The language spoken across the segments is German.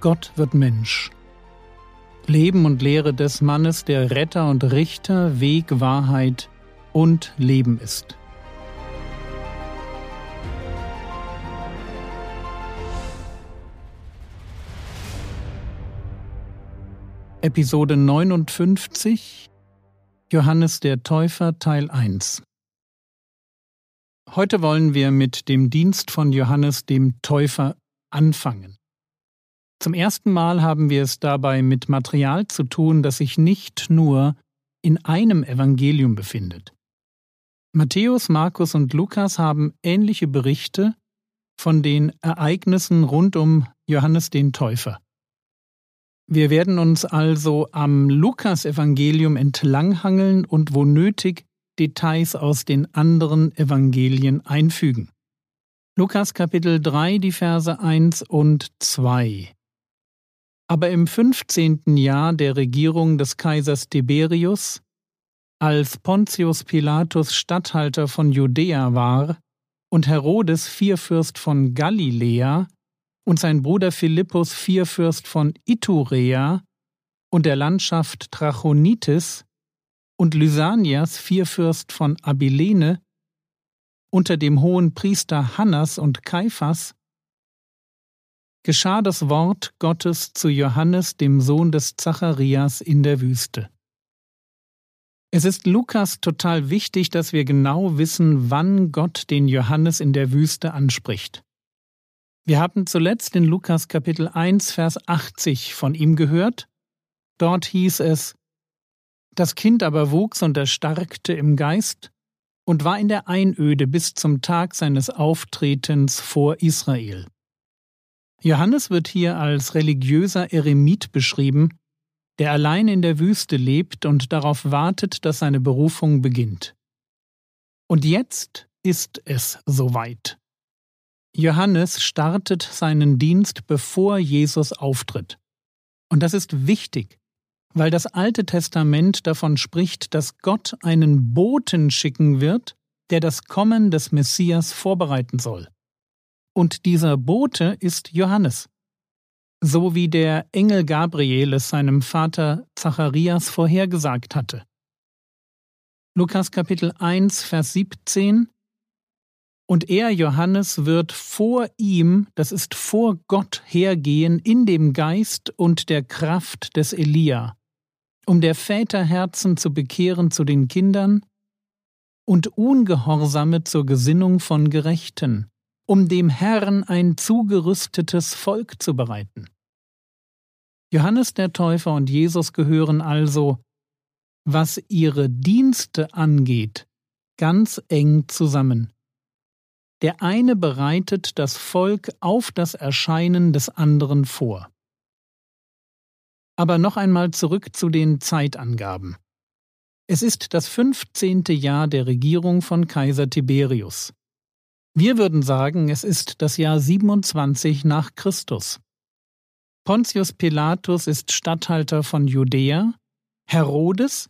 Gott wird Mensch. Leben und Lehre des Mannes, der Retter und Richter, Weg, Wahrheit und Leben ist. Episode 59 Johannes der Täufer Teil 1 Heute wollen wir mit dem Dienst von Johannes dem Täufer anfangen. Zum ersten Mal haben wir es dabei mit Material zu tun, das sich nicht nur in einem Evangelium befindet. Matthäus, Markus und Lukas haben ähnliche Berichte von den Ereignissen rund um Johannes den Täufer. Wir werden uns also am Lukas-Evangelium entlanghangeln und wo nötig Details aus den anderen Evangelien einfügen. Lukas Kapitel 3, die Verse 1 und 2. Aber im fünfzehnten Jahr der Regierung des Kaisers Tiberius, als Pontius Pilatus Statthalter von Judäa war und Herodes Vierfürst von Galiläa und sein Bruder Philippus Vierfürst von Iturea und der Landschaft Trachonitis und Lysanias Vierfürst von Abilene unter dem hohen Priester Hannas und Kaiphas geschah das Wort Gottes zu Johannes, dem Sohn des Zacharias, in der Wüste. Es ist Lukas total wichtig, dass wir genau wissen, wann Gott den Johannes in der Wüste anspricht. Wir haben zuletzt in Lukas Kapitel 1, Vers 80 von ihm gehört. Dort hieß es, Das Kind aber wuchs und erstarkte im Geist und war in der Einöde bis zum Tag seines Auftretens vor Israel. Johannes wird hier als religiöser Eremit beschrieben, der allein in der Wüste lebt und darauf wartet, dass seine Berufung beginnt. Und jetzt ist es soweit. Johannes startet seinen Dienst, bevor Jesus auftritt. Und das ist wichtig, weil das Alte Testament davon spricht, dass Gott einen Boten schicken wird, der das Kommen des Messias vorbereiten soll und dieser Bote ist Johannes. So wie der Engel Gabriel es seinem Vater Zacharias vorhergesagt hatte. Lukas Kapitel 1, Vers 17 Und er, Johannes, wird vor ihm, das ist vor Gott hergehen, in dem Geist und der Kraft des Elia, um der Väter Herzen zu bekehren zu den Kindern und Ungehorsame zur Gesinnung von Gerechten um dem Herrn ein zugerüstetes Volk zu bereiten. Johannes der Täufer und Jesus gehören also, was ihre Dienste angeht, ganz eng zusammen. Der eine bereitet das Volk auf das Erscheinen des anderen vor. Aber noch einmal zurück zu den Zeitangaben. Es ist das fünfzehnte Jahr der Regierung von Kaiser Tiberius. Wir würden sagen, es ist das Jahr 27 nach Christus. Pontius Pilatus ist Statthalter von Judäa, Herodes,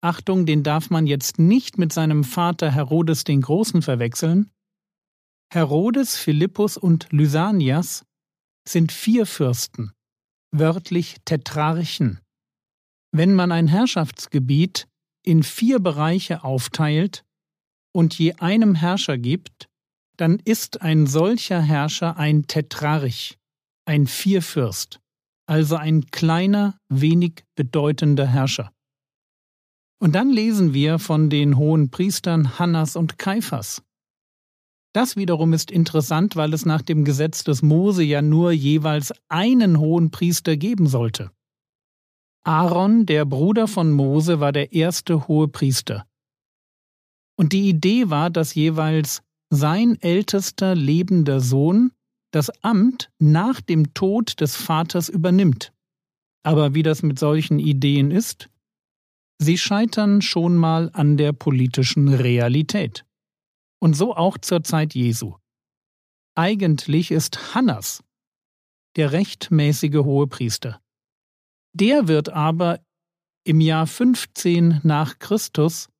Achtung, den darf man jetzt nicht mit seinem Vater Herodes den Großen verwechseln, Herodes, Philippus und Lysanias sind vier Fürsten, wörtlich Tetrarchen. Wenn man ein Herrschaftsgebiet in vier Bereiche aufteilt und je einem Herrscher gibt, dann ist ein solcher Herrscher ein Tetrarch, ein Vierfürst, also ein kleiner, wenig bedeutender Herrscher. Und dann lesen wir von den hohen Priestern Hannas und Kaiphas. Das wiederum ist interessant, weil es nach dem Gesetz des Mose ja nur jeweils einen hohen Priester geben sollte. Aaron, der Bruder von Mose, war der erste hohe Priester. Und die Idee war, dass jeweils sein ältester lebender Sohn das Amt nach dem Tod des Vaters übernimmt. Aber wie das mit solchen Ideen ist, sie scheitern schon mal an der politischen Realität. Und so auch zur Zeit Jesu. Eigentlich ist Hannas der rechtmäßige Hohepriester. Der wird aber im Jahr 15 nach Christus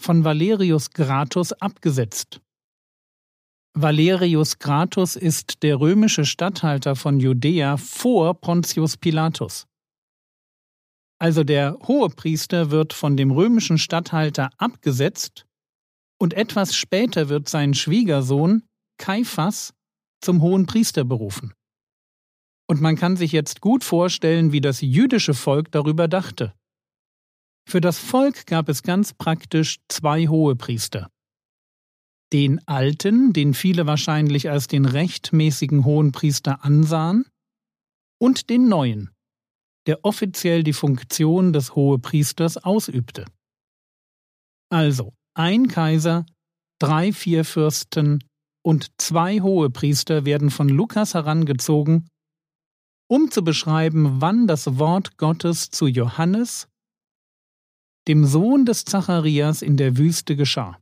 von Valerius Gratus abgesetzt Valerius Gratus ist der römische Statthalter von Judäa vor Pontius Pilatus. Also der Hohepriester wird von dem römischen Statthalter abgesetzt und etwas später wird sein Schwiegersohn Kaiphas zum hohen Priester berufen. Und man kann sich jetzt gut vorstellen, wie das jüdische Volk darüber dachte. Für das Volk gab es ganz praktisch zwei Hohepriester. Den alten, den viele wahrscheinlich als den rechtmäßigen Hohenpriester ansahen, und den neuen, der offiziell die Funktion des Hohepriesters ausübte. Also ein Kaiser, drei Vierfürsten und zwei Hohepriester werden von Lukas herangezogen, um zu beschreiben, wann das Wort Gottes zu Johannes, dem Sohn des Zacharias in der Wüste geschah.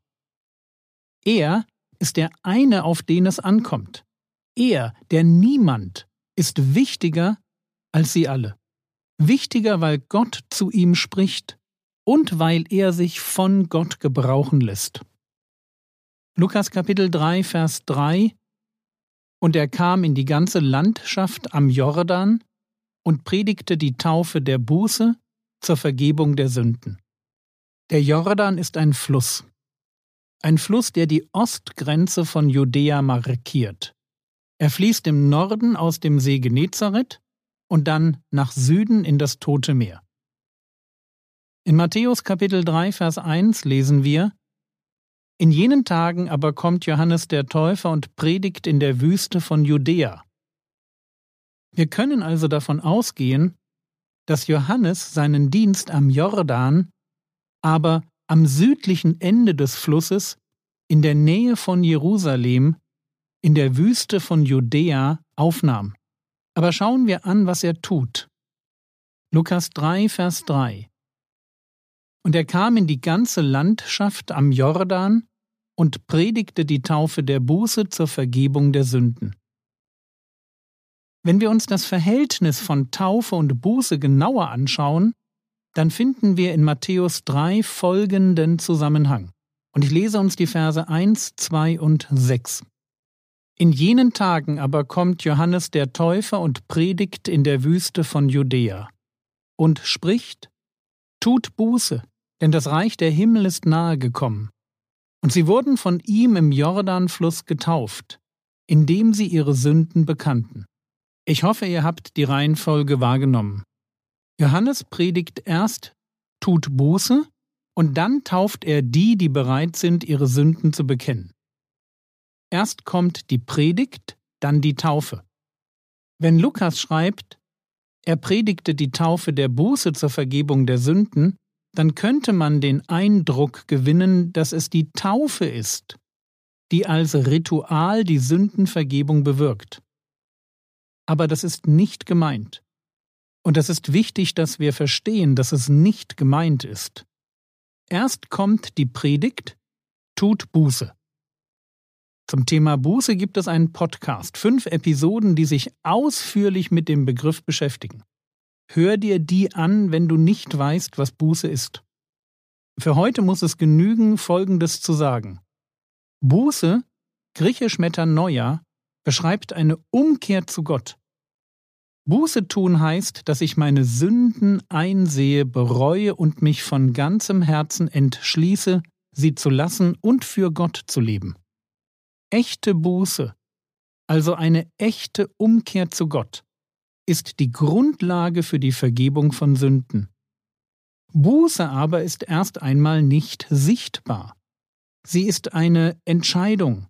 Er ist der eine, auf den es ankommt. Er, der Niemand, ist wichtiger als sie alle. Wichtiger, weil Gott zu ihm spricht und weil er sich von Gott gebrauchen lässt. Lukas Kapitel 3, Vers 3 Und er kam in die ganze Landschaft am Jordan und predigte die Taufe der Buße zur Vergebung der Sünden. Der Jordan ist ein Fluss. Ein Fluss, der die Ostgrenze von Judäa markiert. Er fließt im Norden aus dem See Genezareth und dann nach Süden in das Tote Meer. In Matthäus Kapitel 3, Vers 1 lesen wir, In jenen Tagen aber kommt Johannes der Täufer und predigt in der Wüste von Judäa. Wir können also davon ausgehen, dass Johannes seinen Dienst am Jordan aber am südlichen Ende des Flusses, in der Nähe von Jerusalem, in der Wüste von Judäa aufnahm. Aber schauen wir an, was er tut. Lukas 3, Vers 3 Und er kam in die ganze Landschaft am Jordan und predigte die Taufe der Buße zur Vergebung der Sünden. Wenn wir uns das Verhältnis von Taufe und Buße genauer anschauen, dann finden wir in Matthäus 3 folgenden Zusammenhang. Und ich lese uns die Verse 1, 2 und 6. In jenen Tagen aber kommt Johannes der Täufer und predigt in der Wüste von Judäa und spricht, Tut Buße, denn das Reich der Himmel ist nahe gekommen. Und sie wurden von ihm im Jordanfluss getauft, indem sie ihre Sünden bekannten. Ich hoffe, ihr habt die Reihenfolge wahrgenommen. Johannes predigt erst tut Buße und dann tauft er die, die bereit sind, ihre Sünden zu bekennen. Erst kommt die Predigt, dann die Taufe. Wenn Lukas schreibt, er predigte die Taufe der Buße zur Vergebung der Sünden, dann könnte man den Eindruck gewinnen, dass es die Taufe ist, die als Ritual die Sündenvergebung bewirkt. Aber das ist nicht gemeint. Und es ist wichtig, dass wir verstehen, dass es nicht gemeint ist. Erst kommt die Predigt, tut Buße. Zum Thema Buße gibt es einen Podcast, fünf Episoden, die sich ausführlich mit dem Begriff beschäftigen. Hör dir die an, wenn du nicht weißt, was Buße ist. Für heute muss es genügen, Folgendes zu sagen. Buße, griechisch Metanoia, beschreibt eine Umkehr zu Gott. Buße tun heißt, dass ich meine Sünden einsehe, bereue und mich von ganzem Herzen entschließe, sie zu lassen und für Gott zu leben. Echte Buße, also eine echte Umkehr zu Gott, ist die Grundlage für die Vergebung von Sünden. Buße aber ist erst einmal nicht sichtbar. Sie ist eine Entscheidung,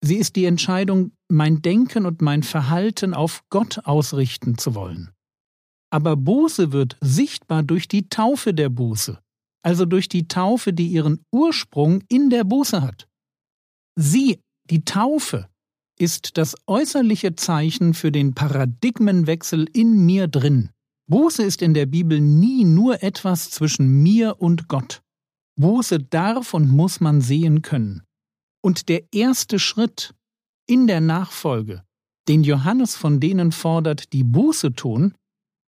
Sie ist die Entscheidung, mein Denken und mein Verhalten auf Gott ausrichten zu wollen. Aber Buße wird sichtbar durch die Taufe der Buße, also durch die Taufe, die ihren Ursprung in der Buße hat. Sie, die Taufe, ist das äußerliche Zeichen für den Paradigmenwechsel in mir drin. Buße ist in der Bibel nie nur etwas zwischen mir und Gott. Buße darf und muss man sehen können. Und der erste Schritt in der Nachfolge, den Johannes von denen fordert, die Buße tun,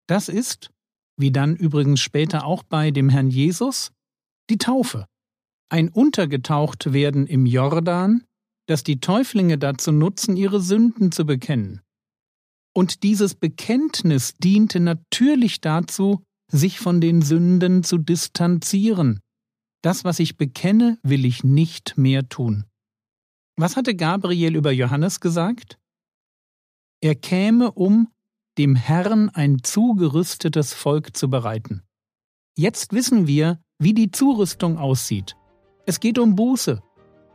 das ist, wie dann übrigens später auch bei dem Herrn Jesus, die Taufe. Ein Untergetaucht werden im Jordan, das die Täuflinge dazu nutzen, ihre Sünden zu bekennen. Und dieses Bekenntnis diente natürlich dazu, sich von den Sünden zu distanzieren. Das, was ich bekenne, will ich nicht mehr tun. Was hatte Gabriel über Johannes gesagt? Er käme, um dem Herrn ein zugerüstetes Volk zu bereiten. Jetzt wissen wir, wie die Zurüstung aussieht. Es geht um Buße.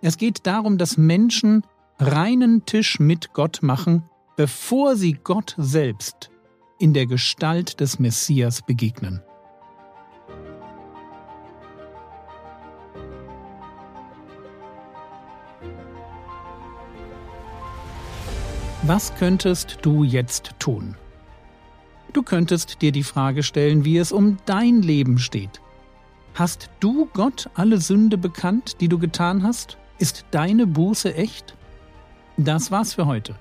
Es geht darum, dass Menschen reinen Tisch mit Gott machen, bevor sie Gott selbst in der Gestalt des Messias begegnen. Was könntest du jetzt tun? Du könntest dir die Frage stellen, wie es um dein Leben steht. Hast du Gott alle Sünde bekannt, die du getan hast? Ist deine Buße echt? Das war's für heute.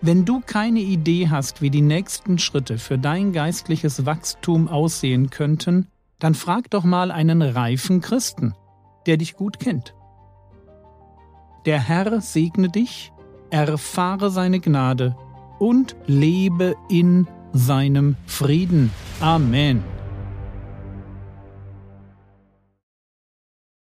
Wenn du keine Idee hast, wie die nächsten Schritte für dein geistliches Wachstum aussehen könnten, dann frag doch mal einen reifen Christen, der dich gut kennt. Der Herr segne dich erfahre seine Gnade und lebe in seinem Frieden. Amen.